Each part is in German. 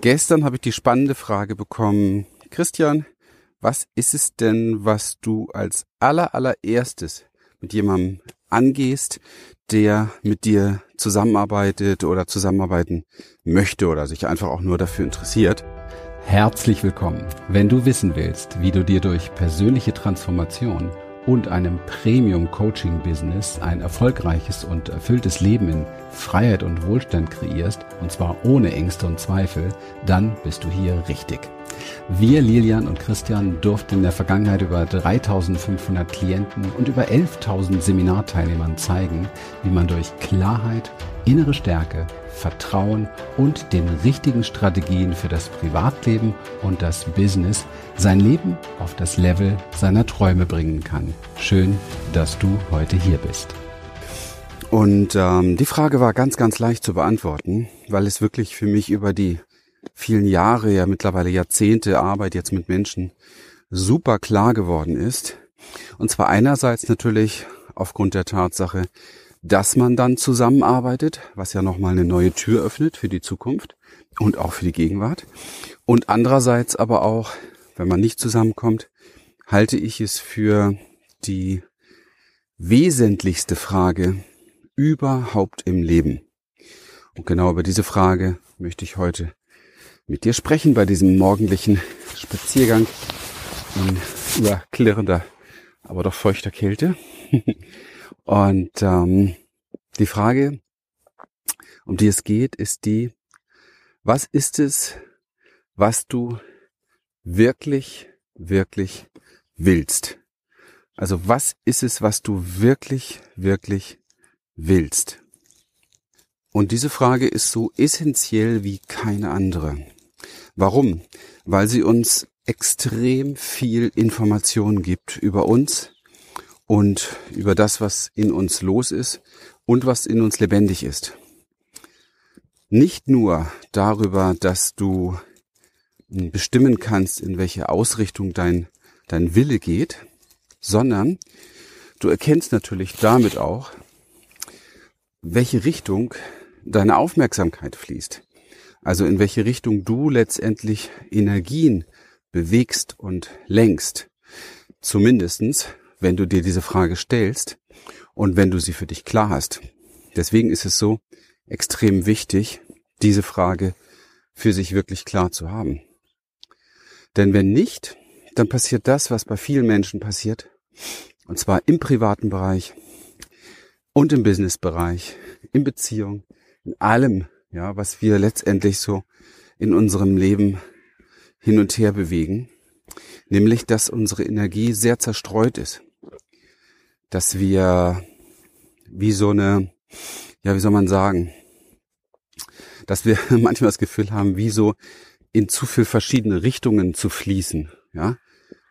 Gestern habe ich die spannende Frage bekommen, Christian, was ist es denn, was du als aller allererstes mit jemandem angehst, der mit dir zusammenarbeitet oder zusammenarbeiten möchte oder sich einfach auch nur dafür interessiert? Herzlich willkommen. Wenn du wissen willst, wie du dir durch persönliche Transformation und einem Premium-Coaching-Business ein erfolgreiches und erfülltes Leben in Freiheit und Wohlstand kreierst, und zwar ohne Ängste und Zweifel, dann bist du hier richtig. Wir, Lilian und Christian, durften in der Vergangenheit über 3500 Klienten und über 11.000 Seminarteilnehmern zeigen, wie man durch Klarheit, innere Stärke, Vertrauen und den richtigen Strategien für das Privatleben und das Business sein Leben auf das Level seiner Träume bringen kann. Schön, dass du heute hier bist. Und ähm, die Frage war ganz, ganz leicht zu beantworten, weil es wirklich für mich über die vielen Jahre, ja mittlerweile Jahrzehnte Arbeit jetzt mit Menschen super klar geworden ist. Und zwar einerseits natürlich aufgrund der Tatsache, dass man dann zusammenarbeitet, was ja nochmal eine neue Tür öffnet für die Zukunft und auch für die Gegenwart. Und andererseits aber auch, wenn man nicht zusammenkommt, halte ich es für die wesentlichste Frage überhaupt im Leben. Und genau über diese Frage möchte ich heute mit dir sprechen bei diesem morgendlichen Spaziergang in überklirrender, aber doch feuchter Kälte. Und ähm, die Frage, um die es geht, ist die, was ist es, was du wirklich, wirklich willst? Also was ist es, was du wirklich, wirklich willst? Und diese Frage ist so essentiell wie keine andere. Warum? Weil sie uns extrem viel Information gibt über uns, und über das, was in uns los ist und was in uns lebendig ist. Nicht nur darüber, dass du bestimmen kannst, in welche Ausrichtung dein, dein Wille geht, sondern du erkennst natürlich damit auch, welche Richtung deine Aufmerksamkeit fließt. Also in welche Richtung du letztendlich Energien bewegst und lenkst. Zumindestens wenn du dir diese Frage stellst und wenn du sie für dich klar hast. Deswegen ist es so extrem wichtig, diese Frage für sich wirklich klar zu haben. Denn wenn nicht, dann passiert das, was bei vielen Menschen passiert, und zwar im privaten Bereich und im Businessbereich, in Beziehung, in allem, ja, was wir letztendlich so in unserem Leben hin und her bewegen, nämlich dass unsere Energie sehr zerstreut ist. Dass wir wie so eine, ja, wie soll man sagen, dass wir manchmal das Gefühl haben, wie so in zu viel verschiedene Richtungen zu fließen, ja,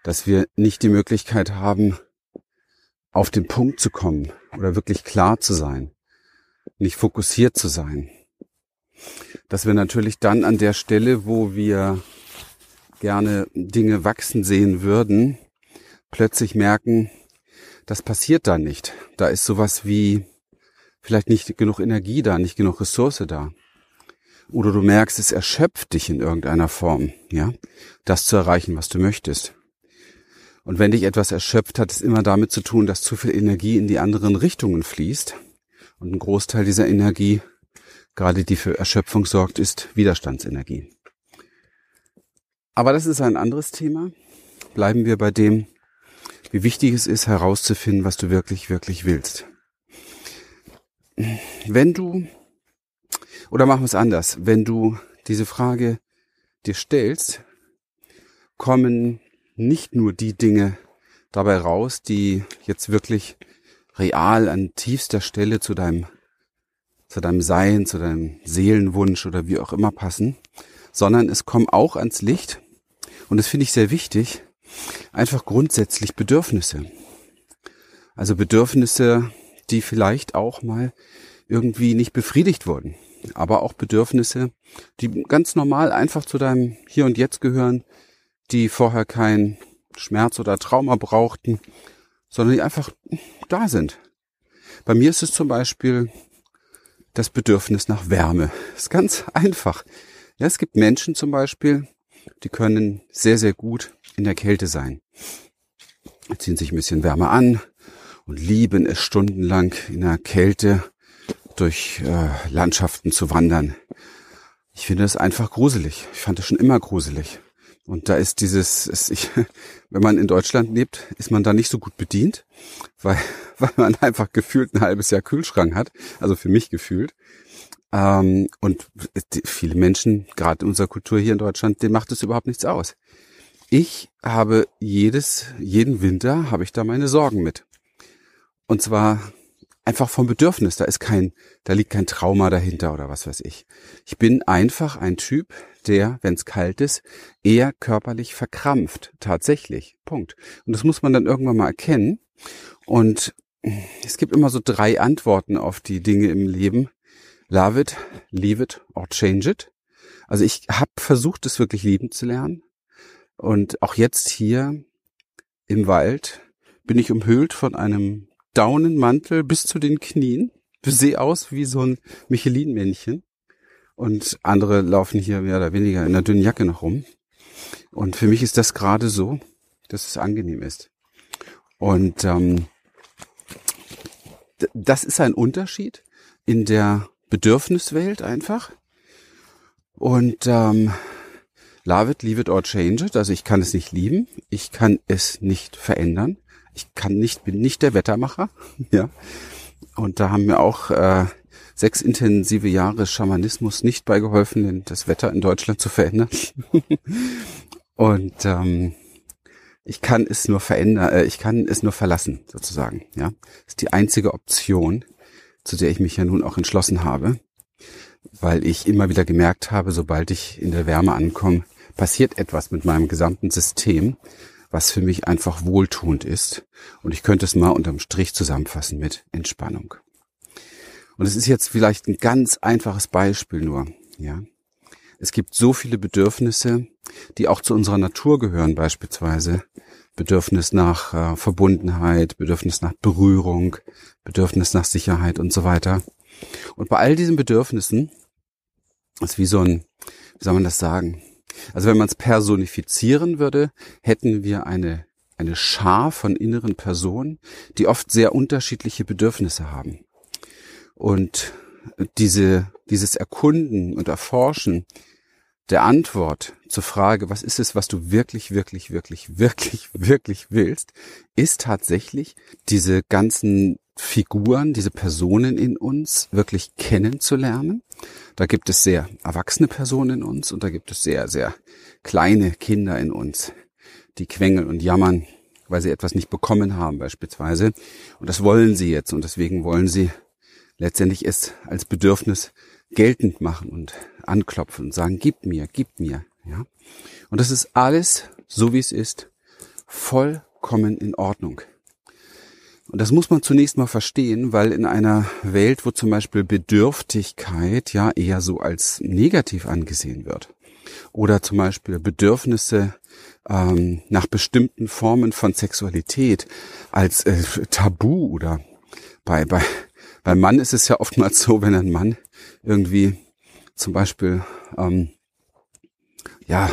dass wir nicht die Möglichkeit haben, auf den Punkt zu kommen oder wirklich klar zu sein, nicht fokussiert zu sein. Dass wir natürlich dann an der Stelle, wo wir gerne Dinge wachsen sehen würden, plötzlich merken, das passiert da nicht. Da ist sowas wie vielleicht nicht genug Energie da, nicht genug Ressource da. Oder du merkst, es erschöpft dich in irgendeiner Form, ja, das zu erreichen, was du möchtest. Und wenn dich etwas erschöpft, hat es immer damit zu tun, dass zu viel Energie in die anderen Richtungen fließt. Und ein Großteil dieser Energie, gerade die für Erschöpfung sorgt, ist Widerstandsenergie. Aber das ist ein anderes Thema. Bleiben wir bei dem, wie wichtig es ist, herauszufinden, was du wirklich, wirklich willst. Wenn du, oder machen wir es anders, wenn du diese Frage dir stellst, kommen nicht nur die Dinge dabei raus, die jetzt wirklich real an tiefster Stelle zu deinem, zu deinem Sein, zu deinem Seelenwunsch oder wie auch immer passen, sondern es kommen auch ans Licht, und das finde ich sehr wichtig, einfach grundsätzlich Bedürfnisse. Also Bedürfnisse, die vielleicht auch mal irgendwie nicht befriedigt wurden. Aber auch Bedürfnisse, die ganz normal einfach zu deinem Hier und Jetzt gehören, die vorher kein Schmerz oder Trauma brauchten, sondern die einfach da sind. Bei mir ist es zum Beispiel das Bedürfnis nach Wärme. Das ist ganz einfach. Ja, es gibt Menschen zum Beispiel, die können sehr, sehr gut in der Kälte sein. Ziehen sich ein bisschen wärmer an und lieben es stundenlang in der Kälte durch äh, Landschaften zu wandern. Ich finde das einfach gruselig. Ich fand das schon immer gruselig. Und da ist dieses, ich, wenn man in Deutschland lebt, ist man da nicht so gut bedient, weil, weil man einfach gefühlt ein halbes Jahr Kühlschrank hat. Also für mich gefühlt. Ähm, und viele Menschen, gerade in unserer Kultur hier in Deutschland, denen macht es überhaupt nichts aus. Ich habe jedes, jeden Winter habe ich da meine Sorgen mit. Und zwar einfach vom Bedürfnis. Da ist kein, da liegt kein Trauma dahinter oder was weiß ich. Ich bin einfach ein Typ, der, wenn es kalt ist, eher körperlich verkrampft. Tatsächlich. Punkt. Und das muss man dann irgendwann mal erkennen. Und es gibt immer so drei Antworten auf die Dinge im Leben. Love it, leave it or change it. Also ich habe versucht, es wirklich lieben zu lernen. Und auch jetzt hier im Wald bin ich umhüllt von einem Daunenmantel bis zu den Knien. Ich sehe aus wie so ein Michelin-Männchen. Und andere laufen hier mehr oder weniger in einer dünnen Jacke noch rum. Und für mich ist das gerade so, dass es angenehm ist. Und ähm, das ist ein Unterschied in der Bedürfniswelt einfach. Und ähm, love it, leave it or change it. Also ich kann es nicht lieben, ich kann es nicht verändern ich kann nicht, bin nicht der Wettermacher, ja. Und da haben mir auch äh, sechs intensive Jahre Schamanismus nicht beigeholfen, das Wetter in Deutschland zu verändern. Und ähm, ich kann es nur verändern, äh, ich kann es nur verlassen, sozusagen. Ja, ist die einzige Option, zu der ich mich ja nun auch entschlossen habe, weil ich immer wieder gemerkt habe, sobald ich in der Wärme ankomme, passiert etwas mit meinem gesamten System, was für mich einfach wohltuend ist. Und ich könnte es mal unterm Strich zusammenfassen mit Entspannung. Und es ist jetzt vielleicht ein ganz einfaches Beispiel nur, ja. Es gibt so viele Bedürfnisse, die auch zu unserer Natur gehören, beispielsweise Bedürfnis nach äh, Verbundenheit, Bedürfnis nach Berührung, Bedürfnis nach Sicherheit und so weiter. Und bei all diesen Bedürfnissen ist wie so ein, wie soll man das sagen? Also wenn man es personifizieren würde, hätten wir eine, eine Schar von inneren Personen, die oft sehr unterschiedliche Bedürfnisse haben. Und diese, dieses Erkunden und Erforschen der Antwort zur Frage, was ist es, was du wirklich, wirklich, wirklich, wirklich, wirklich willst, ist tatsächlich diese ganzen Figuren, diese Personen in uns wirklich kennenzulernen. Da gibt es sehr erwachsene Personen in uns und da gibt es sehr, sehr kleine Kinder in uns, die quengeln und jammern, weil sie etwas nicht bekommen haben beispielsweise. Und das wollen sie jetzt und deswegen wollen sie letztendlich es als Bedürfnis geltend machen und anklopfen und sagen, gib mir, gib mir, ja. Und das ist alles, so wie es ist, vollkommen in Ordnung. Und das muss man zunächst mal verstehen, weil in einer Welt, wo zum Beispiel Bedürftigkeit ja eher so als negativ angesehen wird oder zum Beispiel Bedürfnisse ähm, nach bestimmten Formen von Sexualität als äh, Tabu oder bei, bei, beim Mann ist es ja oftmals so, wenn ein Mann irgendwie zum Beispiel ähm, ja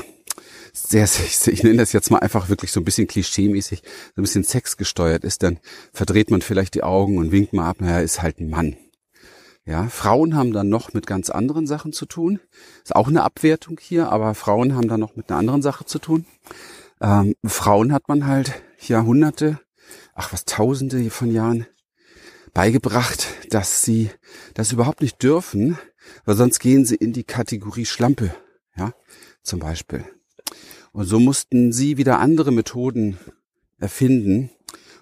sehr, sehr, ich nenne das jetzt mal einfach wirklich so ein bisschen klischeemäßig, so ein bisschen sexgesteuert ist, dann verdreht man vielleicht die Augen und winkt mal ab, naja, ist halt ein Mann. Ja, Frauen haben dann noch mit ganz anderen Sachen zu tun. Ist auch eine Abwertung hier, aber Frauen haben dann noch mit einer anderen Sache zu tun. Ähm, Frauen hat man halt Jahrhunderte, ach was Tausende von Jahren beigebracht, dass sie das überhaupt nicht dürfen, weil sonst gehen sie in die Kategorie Schlampe, ja, zum Beispiel. Und so mussten sie wieder andere Methoden erfinden,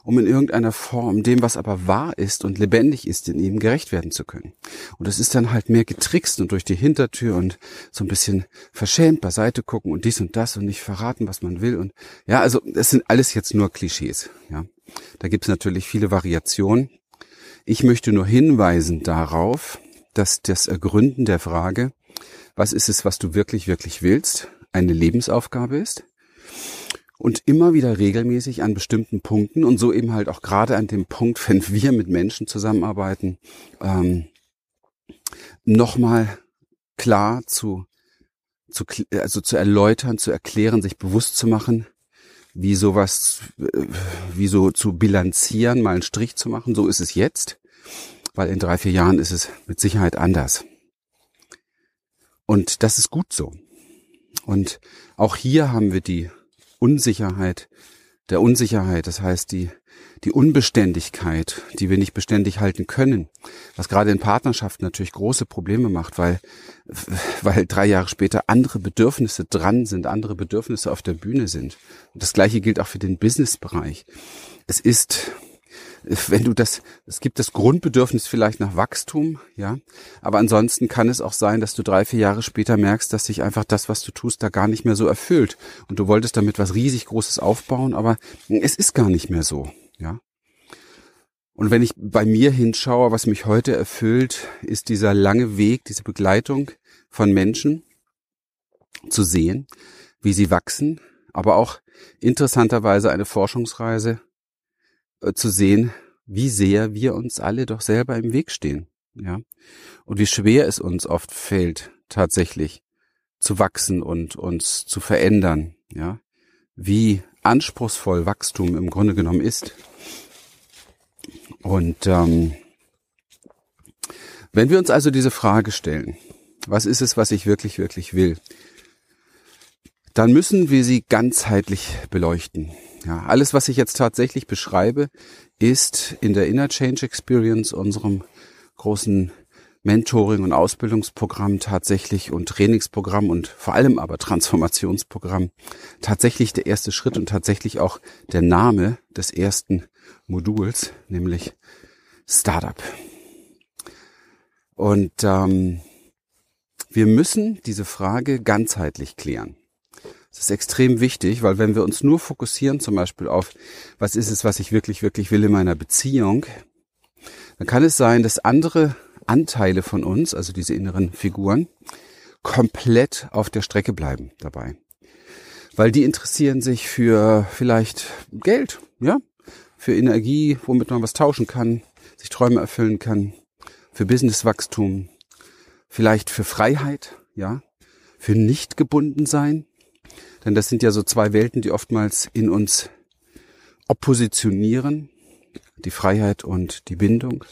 um in irgendeiner Form dem, was aber wahr ist und lebendig ist, in ihm gerecht werden zu können. Und es ist dann halt mehr getrickst und durch die Hintertür und so ein bisschen verschämt beiseite gucken und dies und das und nicht verraten, was man will. Und ja, also das sind alles jetzt nur Klischees. Ja, da gibt es natürlich viele Variationen. Ich möchte nur hinweisen darauf, dass das Ergründen der Frage, was ist es, was du wirklich, wirklich willst, eine Lebensaufgabe ist und immer wieder regelmäßig an bestimmten Punkten und so eben halt auch gerade an dem Punkt, wenn wir mit Menschen zusammenarbeiten, ähm, nochmal klar zu zu, also zu erläutern, zu erklären, sich bewusst zu machen, wie sowas, äh, wie so zu bilanzieren, mal einen Strich zu machen. So ist es jetzt, weil in drei, vier Jahren ist es mit Sicherheit anders. Und das ist gut so. Und auch hier haben wir die Unsicherheit der Unsicherheit, das heißt die, die Unbeständigkeit, die wir nicht beständig halten können, was gerade in Partnerschaften natürlich große Probleme macht, weil, weil drei Jahre später andere Bedürfnisse dran sind, andere Bedürfnisse auf der Bühne sind. Und das Gleiche gilt auch für den Businessbereich. Es ist wenn du das, es gibt das Grundbedürfnis vielleicht nach Wachstum, ja, aber ansonsten kann es auch sein, dass du drei, vier Jahre später merkst, dass sich einfach das, was du tust, da gar nicht mehr so erfüllt und du wolltest damit was riesig Großes aufbauen, aber es ist gar nicht mehr so, ja. Und wenn ich bei mir hinschaue, was mich heute erfüllt, ist dieser lange Weg, diese Begleitung von Menschen zu sehen, wie sie wachsen, aber auch interessanterweise eine Forschungsreise äh, zu sehen, wie sehr wir uns alle doch selber im Weg stehen, ja. Und wie schwer es uns oft fällt, tatsächlich zu wachsen und uns zu verändern, ja. Wie anspruchsvoll Wachstum im Grunde genommen ist. Und ähm, wenn wir uns also diese Frage stellen, was ist es, was ich wirklich, wirklich will, dann müssen wir sie ganzheitlich beleuchten. Ja, alles, was ich jetzt tatsächlich beschreibe, ist in der Inner Change Experience, unserem großen Mentoring- und Ausbildungsprogramm tatsächlich und Trainingsprogramm und vor allem aber Transformationsprogramm tatsächlich der erste Schritt und tatsächlich auch der Name des ersten Moduls, nämlich Startup. Und ähm, wir müssen diese Frage ganzheitlich klären. Das ist extrem wichtig, weil wenn wir uns nur fokussieren zum Beispiel auf, was ist es, was ich wirklich, wirklich will in meiner Beziehung, dann kann es sein, dass andere Anteile von uns, also diese inneren Figuren, komplett auf der Strecke bleiben dabei. Weil die interessieren sich für vielleicht Geld, ja, für Energie, womit man was tauschen kann, sich Träume erfüllen kann, für Businesswachstum, vielleicht für Freiheit, ja, für nicht gebunden sein, denn das sind ja so zwei Welten, die oftmals in uns oppositionieren. Die Freiheit und die Bindung.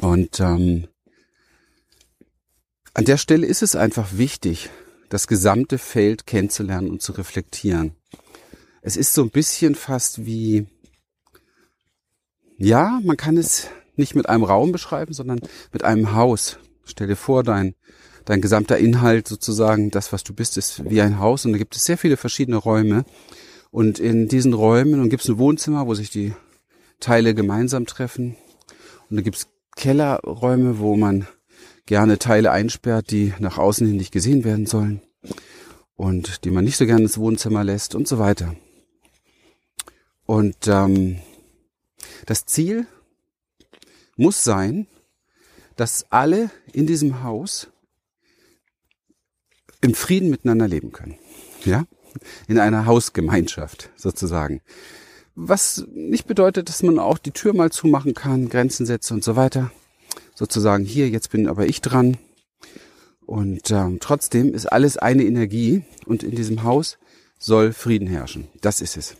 Und ähm, an der Stelle ist es einfach wichtig, das gesamte Feld kennenzulernen und zu reflektieren. Es ist so ein bisschen fast wie, ja, man kann es nicht mit einem Raum beschreiben, sondern mit einem Haus. Stell dir vor, dein dein gesamter Inhalt sozusagen, das, was du bist, ist wie ein Haus und da gibt es sehr viele verschiedene Räume. Und in diesen Räumen gibt es ein Wohnzimmer, wo sich die Teile gemeinsam treffen. Und da gibt es Kellerräume, wo man gerne Teile einsperrt, die nach außen hin nicht gesehen werden sollen und die man nicht so gerne ins Wohnzimmer lässt und so weiter. Und ähm, das Ziel muss sein, dass alle in diesem Haus im Frieden miteinander leben können. Ja? In einer Hausgemeinschaft sozusagen. Was nicht bedeutet, dass man auch die Tür mal zumachen kann, Grenzen setzt und so weiter. Sozusagen hier, jetzt bin aber ich dran. Und ähm, trotzdem ist alles eine Energie und in diesem Haus soll Frieden herrschen. Das ist es.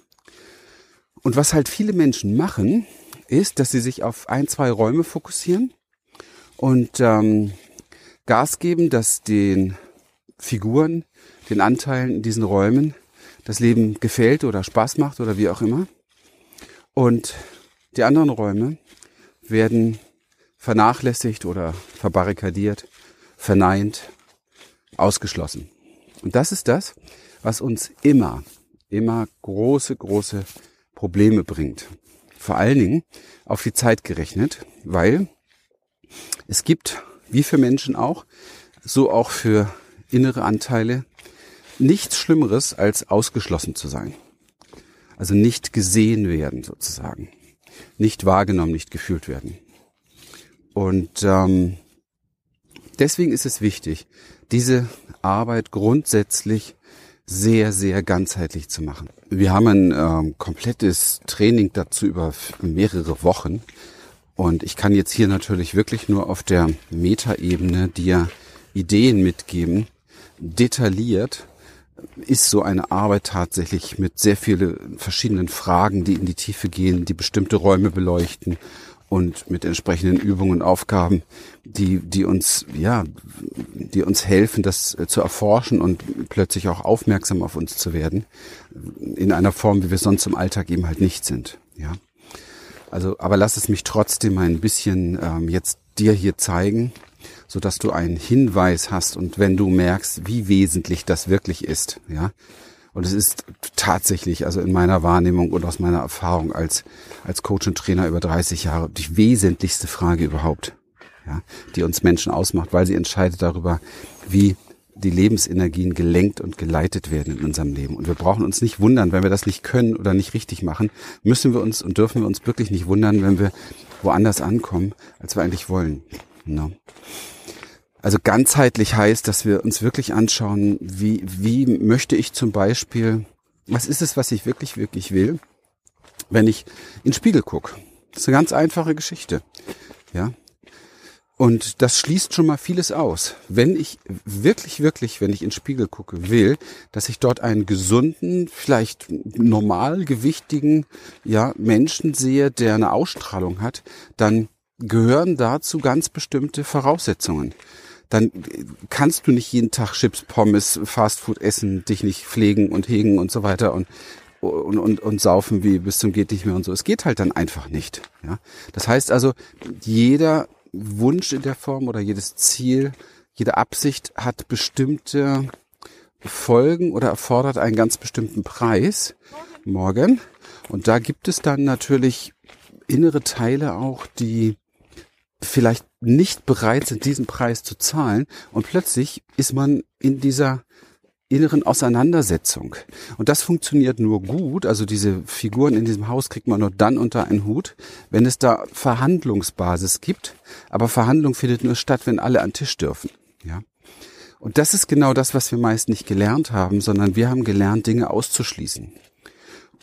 Und was halt viele Menschen machen, ist, dass sie sich auf ein, zwei Räume fokussieren und ähm, Gas geben, dass den Figuren, den Anteilen in diesen Räumen das Leben gefällt oder Spaß macht oder wie auch immer. Und die anderen Räume werden vernachlässigt oder verbarrikadiert, verneint, ausgeschlossen. Und das ist das, was uns immer, immer große, große Probleme bringt. Vor allen Dingen auf die Zeit gerechnet, weil es gibt, wie für Menschen auch, so auch für innere Anteile, nichts Schlimmeres als ausgeschlossen zu sein. Also nicht gesehen werden sozusagen, nicht wahrgenommen, nicht gefühlt werden. Und ähm, deswegen ist es wichtig, diese Arbeit grundsätzlich sehr, sehr ganzheitlich zu machen. Wir haben ein ähm, komplettes Training dazu über mehrere Wochen. Und ich kann jetzt hier natürlich wirklich nur auf der Metaebene dir Ideen mitgeben, detailliert ist so eine Arbeit tatsächlich mit sehr vielen verschiedenen Fragen, die in die Tiefe gehen, die bestimmte Räume beleuchten und mit entsprechenden Übungen und Aufgaben, die, die uns, ja, die uns helfen, das zu erforschen und plötzlich auch aufmerksam auf uns zu werden, in einer Form, wie wir sonst im Alltag eben halt nicht sind, ja. Also, aber lass es mich trotzdem ein bisschen ähm, jetzt dir hier zeigen, so dass du einen Hinweis hast und wenn du merkst, wie wesentlich das wirklich ist, ja. Und es ist tatsächlich, also in meiner Wahrnehmung und aus meiner Erfahrung als, als Coach und Trainer über 30 Jahre, die wesentlichste Frage überhaupt, ja, die uns Menschen ausmacht, weil sie entscheidet darüber, wie die Lebensenergien gelenkt und geleitet werden in unserem Leben. Und wir brauchen uns nicht wundern, wenn wir das nicht können oder nicht richtig machen, müssen wir uns und dürfen wir uns wirklich nicht wundern, wenn wir woanders ankommen, als wir eigentlich wollen. No. Also ganzheitlich heißt, dass wir uns wirklich anschauen, wie, wie möchte ich zum Beispiel, was ist es, was ich wirklich, wirklich will, wenn ich in den Spiegel gucke. Das ist eine ganz einfache Geschichte. Ja. Und das schließt schon mal vieles aus. Wenn ich wirklich, wirklich, wenn ich in den Spiegel gucke, will, dass ich dort einen gesunden, vielleicht normalgewichtigen, ja, Menschen sehe, der eine Ausstrahlung hat, dann gehören dazu ganz bestimmte Voraussetzungen dann kannst du nicht jeden Tag Chips, Pommes, Fastfood essen, dich nicht pflegen und hegen und so weiter und und, und, und saufen wie bis zum geht nicht mehr und so. Es geht halt dann einfach nicht. Ja? Das heißt also, jeder Wunsch in der Form oder jedes Ziel, jede Absicht hat bestimmte Folgen oder erfordert einen ganz bestimmten Preis. Morgen. Und da gibt es dann natürlich innere Teile auch, die vielleicht nicht bereit sind, diesen Preis zu zahlen. Und plötzlich ist man in dieser inneren Auseinandersetzung. Und das funktioniert nur gut, also diese Figuren in diesem Haus kriegt man nur dann unter einen Hut, wenn es da Verhandlungsbasis gibt. Aber Verhandlung findet nur statt, wenn alle an Tisch dürfen. Ja. Und das ist genau das, was wir meist nicht gelernt haben, sondern wir haben gelernt, Dinge auszuschließen.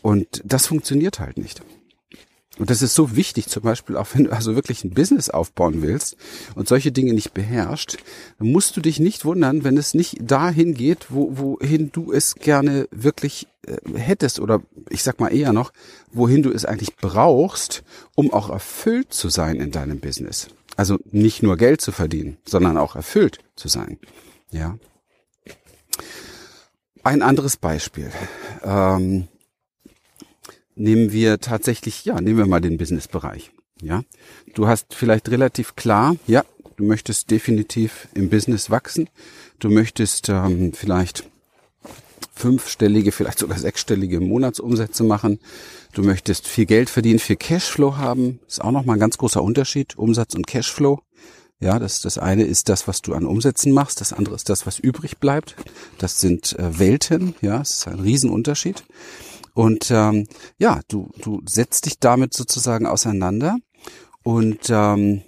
Und das funktioniert halt nicht. Und das ist so wichtig, zum Beispiel auch wenn du also wirklich ein Business aufbauen willst und solche Dinge nicht beherrscht, musst du dich nicht wundern, wenn es nicht dahin geht, wo, wohin du es gerne wirklich äh, hättest oder ich sag mal eher noch, wohin du es eigentlich brauchst, um auch erfüllt zu sein in deinem Business. Also nicht nur Geld zu verdienen, sondern auch erfüllt zu sein. Ja. Ein anderes Beispiel. Ähm, nehmen wir tatsächlich, ja, nehmen wir mal den Businessbereich. Ja, du hast vielleicht relativ klar, ja, du möchtest definitiv im Business wachsen. Du möchtest ähm, vielleicht fünfstellige, vielleicht sogar sechsstellige Monatsumsätze machen. Du möchtest viel Geld verdienen, viel Cashflow haben. Ist auch nochmal ein ganz großer Unterschied, Umsatz und Cashflow. Ja, das, das eine ist das, was du an Umsätzen machst, das andere ist das, was übrig bleibt. Das sind äh, Welten, ja, es ist ein Riesenunterschied. Und ähm, ja, du, du setzt dich damit sozusagen auseinander und ähm,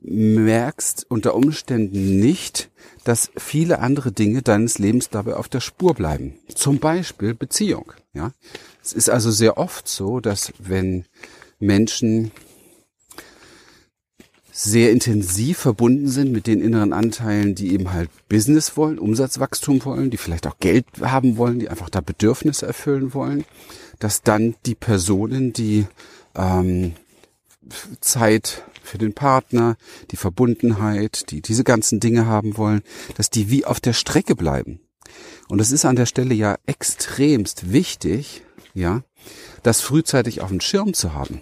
merkst unter Umständen nicht, dass viele andere Dinge deines Lebens dabei auf der Spur bleiben. Zum Beispiel Beziehung. Ja, es ist also sehr oft so, dass wenn Menschen sehr intensiv verbunden sind mit den inneren Anteilen, die eben halt Business wollen, Umsatzwachstum wollen, die vielleicht auch Geld haben wollen, die einfach da Bedürfnisse erfüllen wollen, dass dann die Personen, die ähm, Zeit für den Partner, die Verbundenheit, die diese ganzen Dinge haben wollen, dass die wie auf der Strecke bleiben. Und es ist an der Stelle ja extremst wichtig, ja, das frühzeitig auf dem Schirm zu haben.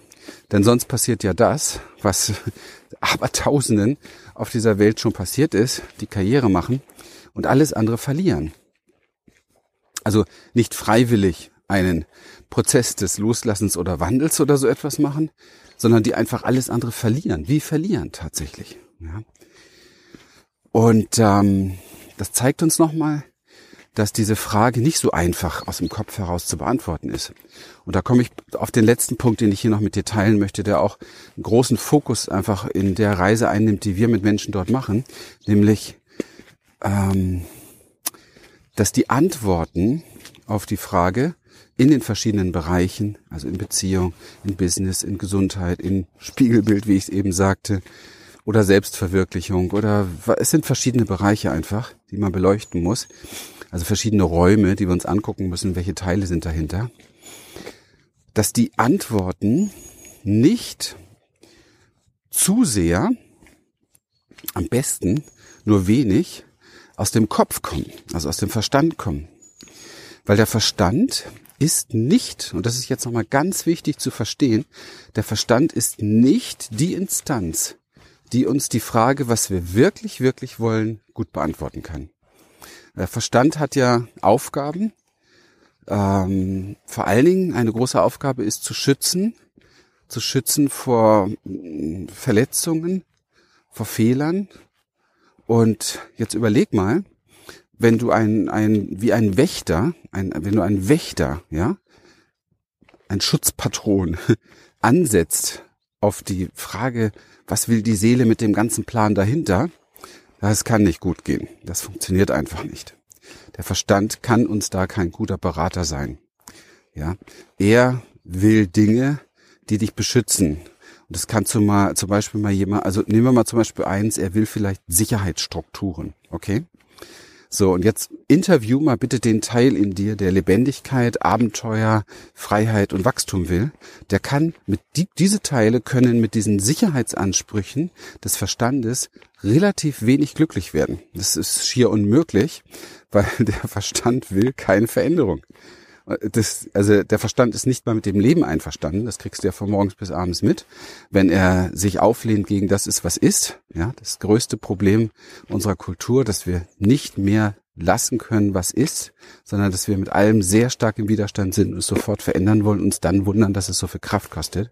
Denn sonst passiert ja das, was aber Tausenden auf dieser Welt schon passiert ist, die Karriere machen und alles andere verlieren. Also nicht freiwillig einen Prozess des Loslassens oder Wandels oder so etwas machen, sondern die einfach alles andere verlieren. Wie verlieren tatsächlich. Ja. Und ähm, das zeigt uns nochmal, dass diese Frage nicht so einfach aus dem Kopf heraus zu beantworten ist. Und da komme ich auf den letzten Punkt, den ich hier noch mit dir teilen möchte, der auch einen großen Fokus einfach in der Reise einnimmt, die wir mit Menschen dort machen, nämlich, ähm, dass die Antworten auf die Frage in den verschiedenen Bereichen, also in Beziehung, in Business, in Gesundheit, in Spiegelbild, wie ich es eben sagte, oder Selbstverwirklichung oder es sind verschiedene Bereiche einfach, die man beleuchten muss. Also verschiedene Räume, die wir uns angucken müssen, welche Teile sind dahinter. Dass die Antworten nicht zu sehr, am besten nur wenig, aus dem Kopf kommen, also aus dem Verstand kommen. Weil der Verstand ist nicht, und das ist jetzt nochmal ganz wichtig zu verstehen, der Verstand ist nicht die Instanz, die uns die Frage, was wir wirklich, wirklich wollen, gut beantworten kann. Der Verstand hat ja Aufgaben. Ähm, vor allen Dingen eine große Aufgabe ist zu schützen, zu schützen vor mm, Verletzungen, vor Fehlern. Und jetzt überleg mal, wenn du ein, ein, wie ein Wächter, ein, wenn du einen Wächter, ja, ein Schutzpatron ansetzt auf die Frage, was will die Seele mit dem ganzen Plan dahinter, das kann nicht gut gehen. Das funktioniert einfach nicht. Der Verstand kann uns da kein guter Berater sein. Ja, er will Dinge, die dich beschützen. Und das kannst du mal, zum Beispiel mal jemand, also nehmen wir mal zum Beispiel eins, er will vielleicht Sicherheitsstrukturen, okay? So, und jetzt interview mal bitte den Teil in dir, der Lebendigkeit, Abenteuer, Freiheit und Wachstum will. Der kann mit die, diese Teile können mit diesen Sicherheitsansprüchen des Verstandes relativ wenig glücklich werden. Das ist schier unmöglich, weil der Verstand will keine Veränderung. Das, also der Verstand ist nicht mal mit dem Leben einverstanden. Das kriegst du ja von morgens bis abends mit. Wenn er sich auflehnt gegen das ist, was ist, ja, das größte Problem unserer Kultur, dass wir nicht mehr lassen können, was ist, sondern dass wir mit allem sehr stark im Widerstand sind und es sofort verändern wollen, uns dann wundern, dass es so viel Kraft kostet.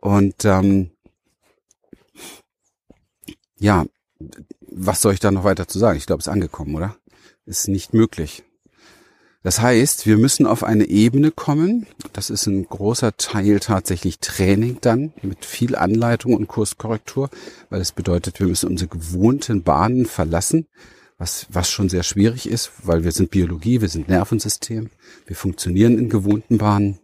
Und ähm, ja, was soll ich da noch weiter zu sagen? Ich glaube, es ist angekommen, oder? Ist nicht möglich. Das heißt, wir müssen auf eine Ebene kommen. Das ist ein großer Teil tatsächlich Training dann mit viel Anleitung und Kurskorrektur, weil es bedeutet, wir müssen unsere gewohnten Bahnen verlassen, was, was schon sehr schwierig ist, weil wir sind Biologie, wir sind Nervensystem, wir funktionieren in gewohnten Bahnen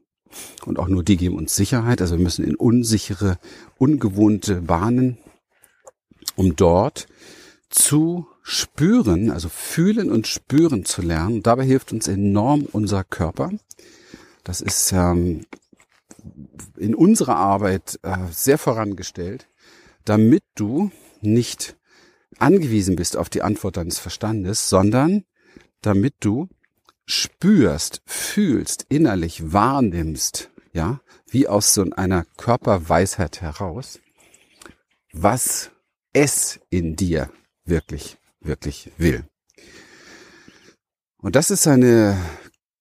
und auch nur die geben uns Sicherheit. Also wir müssen in unsichere, ungewohnte Bahnen, um dort zu spüren, also fühlen und spüren zu lernen. Dabei hilft uns enorm unser Körper. Das ist ähm, in unserer Arbeit äh, sehr vorangestellt, damit du nicht angewiesen bist auf die Antwort deines Verstandes, sondern damit du spürst, fühlst, innerlich wahrnimmst, ja, wie aus so einer Körperweisheit heraus, was es in dir wirklich wirklich will. Und das ist eine,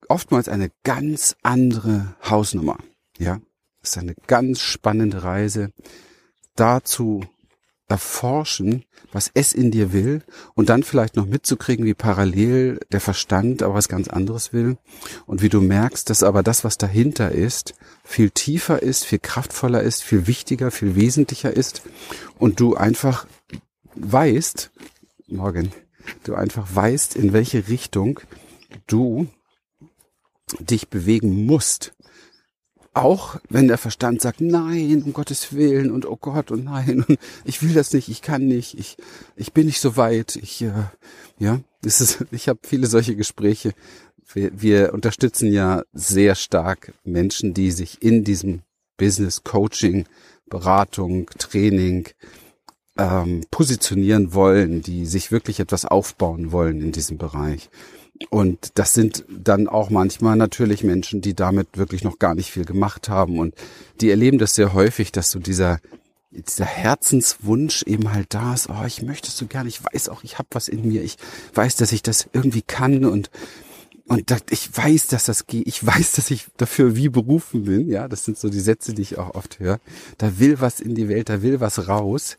oftmals eine ganz andere Hausnummer. Ja, das ist eine ganz spannende Reise, dazu erforschen, was es in dir will und dann vielleicht noch mitzukriegen, wie parallel der Verstand aber was ganz anderes will und wie du merkst, dass aber das, was dahinter ist, viel tiefer ist, viel kraftvoller ist, viel wichtiger, viel wesentlicher ist und du einfach weißt, morgen, du einfach weißt, in welche Richtung du dich bewegen musst. Auch wenn der Verstand sagt, nein, um Gottes Willen und oh Gott und nein, und ich will das nicht, ich kann nicht, ich, ich bin nicht so weit, ich, äh, ja, das ist, ich habe viele solche Gespräche. Wir, wir unterstützen ja sehr stark Menschen, die sich in diesem Business Coaching, Beratung, Training, ähm, positionieren wollen, die sich wirklich etwas aufbauen wollen in diesem Bereich. Und das sind dann auch manchmal natürlich Menschen, die damit wirklich noch gar nicht viel gemacht haben. Und die erleben das sehr häufig, dass so dieser, dieser Herzenswunsch eben halt da ist, oh, ich möchte es so gerne, ich weiß auch, ich habe was in mir, ich weiß, dass ich das irgendwie kann und und ich weiß, dass das geht. Ich weiß, dass ich dafür wie berufen bin. Ja, das sind so die Sätze, die ich auch oft höre. Da will was in die Welt, da will was raus.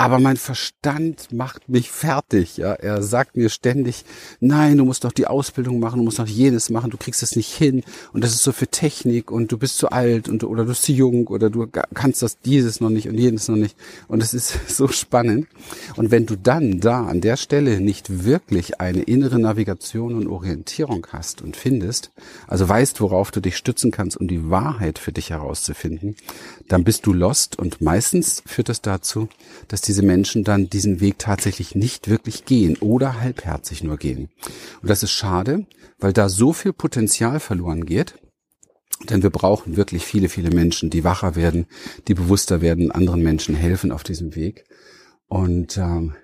Aber mein Verstand macht mich fertig. Ja, er sagt mir ständig, nein, du musst doch die Ausbildung machen, du musst doch jenes machen, du kriegst es nicht hin und das ist so für Technik und du bist zu alt und oder du bist zu jung oder du kannst das dieses noch nicht und jenes noch nicht und es ist so spannend. Und wenn du dann da an der Stelle nicht wirklich eine innere Navigation und Orientierung hast und findest, also weißt, worauf du dich stützen kannst, um die Wahrheit für dich herauszufinden, dann bist du lost und meistens führt das dazu, dass diese Menschen dann diesen Weg tatsächlich nicht wirklich gehen oder halbherzig nur gehen. Und das ist schade, weil da so viel Potenzial verloren geht. Denn wir brauchen wirklich viele, viele Menschen, die wacher werden, die bewusster werden, anderen Menschen helfen auf diesem Weg. Und ähm,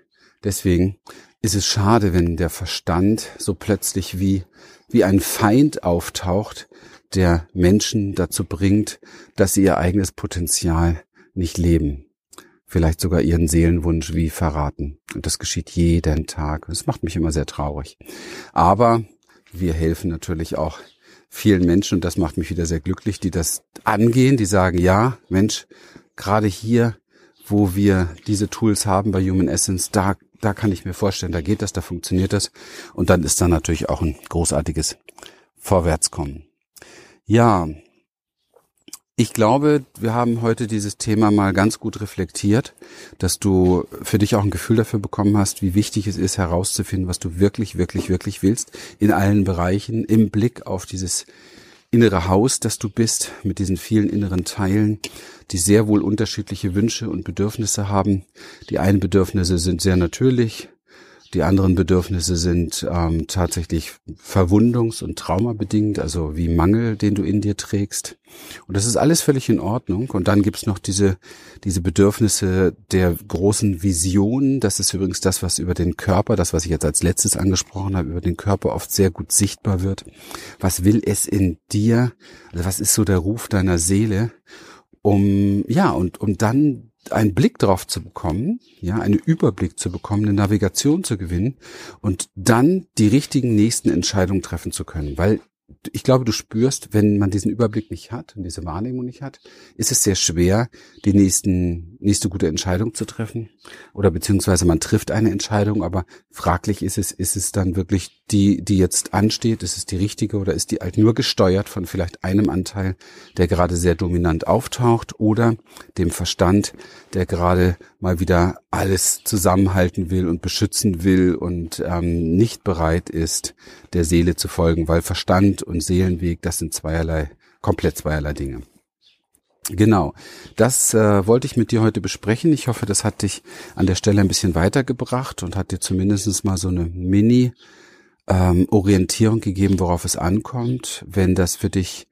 deswegen ist es schade, wenn der Verstand so plötzlich wie, wie ein Feind auftaucht, der Menschen dazu bringt, dass sie ihr eigenes Potenzial nicht leben vielleicht sogar ihren Seelenwunsch wie verraten. Und das geschieht jeden Tag. Das macht mich immer sehr traurig. Aber wir helfen natürlich auch vielen Menschen und das macht mich wieder sehr glücklich, die das angehen, die sagen, ja, Mensch, gerade hier, wo wir diese Tools haben bei Human Essence, da, da kann ich mir vorstellen, da geht das, da funktioniert das. Und dann ist da natürlich auch ein großartiges Vorwärtskommen. Ja, ich glaube, wir haben heute dieses Thema mal ganz gut reflektiert, dass du für dich auch ein Gefühl dafür bekommen hast, wie wichtig es ist, herauszufinden, was du wirklich, wirklich, wirklich willst, in allen Bereichen, im Blick auf dieses innere Haus, das du bist, mit diesen vielen inneren Teilen, die sehr wohl unterschiedliche Wünsche und Bedürfnisse haben. Die einen Bedürfnisse sind sehr natürlich, die anderen Bedürfnisse sind ähm, tatsächlich verwundungs- und traumabedingt, also wie Mangel, den du in dir trägst. Und das ist alles völlig in Ordnung. Und dann gibt's noch diese, diese Bedürfnisse der großen Vision. Das ist übrigens das, was über den Körper, das, was ich jetzt als letztes angesprochen habe, über den Körper oft sehr gut sichtbar wird. Was will es in dir? Also was ist so der Ruf deiner Seele? Um, ja, und um dann einen Blick drauf zu bekommen, ja, einen Überblick zu bekommen, eine Navigation zu gewinnen und dann die richtigen nächsten Entscheidungen treffen zu können, weil ich glaube, du spürst, wenn man diesen Überblick nicht hat und diese Wahrnehmung nicht hat, ist es sehr schwer, die nächsten, nächste gute Entscheidung zu treffen. Oder beziehungsweise man trifft eine Entscheidung, aber fraglich ist es, ist es dann wirklich die, die jetzt ansteht, ist es die richtige oder ist die halt nur gesteuert von vielleicht einem Anteil, der gerade sehr dominant auftaucht oder dem Verstand, der gerade mal wieder alles zusammenhalten will und beschützen will und ähm, nicht bereit ist, der Seele zu folgen, weil Verstand und Seelenweg, das sind zweierlei, komplett zweierlei Dinge. Genau, das äh, wollte ich mit dir heute besprechen. Ich hoffe, das hat dich an der Stelle ein bisschen weitergebracht und hat dir zumindest mal so eine Mini ähm, Orientierung gegeben, worauf es ankommt. Wenn das für dich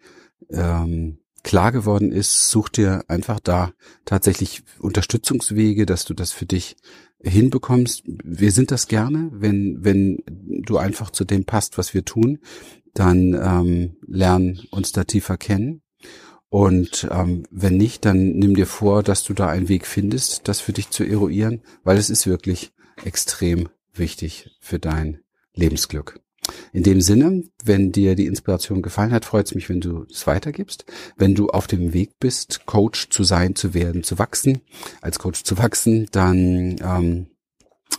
ähm, klar geworden ist, such dir einfach da tatsächlich Unterstützungswege, dass du das für dich hinbekommst. Wir sind das gerne, wenn, wenn du einfach zu dem passt, was wir tun, dann ähm, lern uns da tiefer kennen. Und ähm, wenn nicht, dann nimm dir vor, dass du da einen Weg findest, das für dich zu eruieren, weil es ist wirklich extrem wichtig für dein Lebensglück. In dem Sinne, wenn dir die Inspiration gefallen hat, freut es mich, wenn du es weitergibst. Wenn du auf dem Weg bist, Coach zu sein, zu werden, zu wachsen, als Coach zu wachsen, dann ähm,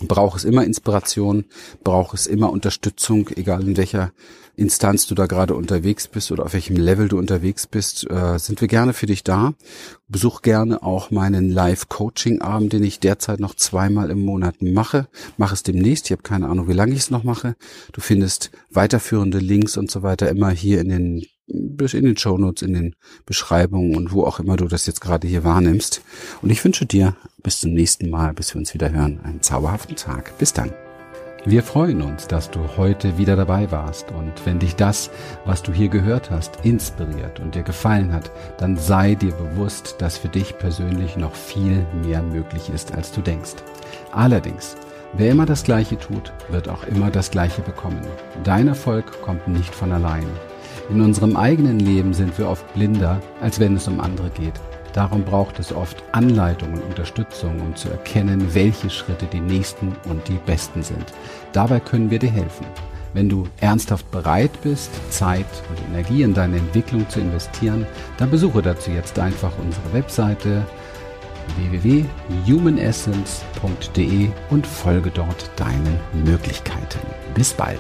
braucht es immer Inspiration, braucht es immer Unterstützung, egal in welcher Instanz du da gerade unterwegs bist oder auf welchem Level du unterwegs bist, äh, sind wir gerne für dich da. Besuch gerne auch meinen Live-Coaching-Abend, den ich derzeit noch zweimal im Monat mache. Mach es demnächst. Ich habe keine Ahnung, wie lange ich es noch mache. Du findest weiterführende Links und so weiter immer hier in den in den Shownotes, in den Beschreibungen und wo auch immer du das jetzt gerade hier wahrnimmst. Und ich wünsche dir bis zum nächsten Mal, bis wir uns wieder hören, einen zauberhaften Tag. Bis dann. Wir freuen uns, dass du heute wieder dabei warst und wenn dich das, was du hier gehört hast, inspiriert und dir gefallen hat, dann sei dir bewusst, dass für dich persönlich noch viel mehr möglich ist, als du denkst. Allerdings, wer immer das Gleiche tut, wird auch immer das Gleiche bekommen. Dein Erfolg kommt nicht von allein. In unserem eigenen Leben sind wir oft blinder, als wenn es um andere geht. Darum braucht es oft Anleitung und Unterstützung, um zu erkennen, welche Schritte die nächsten und die besten sind. Dabei können wir dir helfen. Wenn du ernsthaft bereit bist, Zeit und Energie in deine Entwicklung zu investieren, dann besuche dazu jetzt einfach unsere Webseite www.humanessence.de und folge dort deinen Möglichkeiten. Bis bald.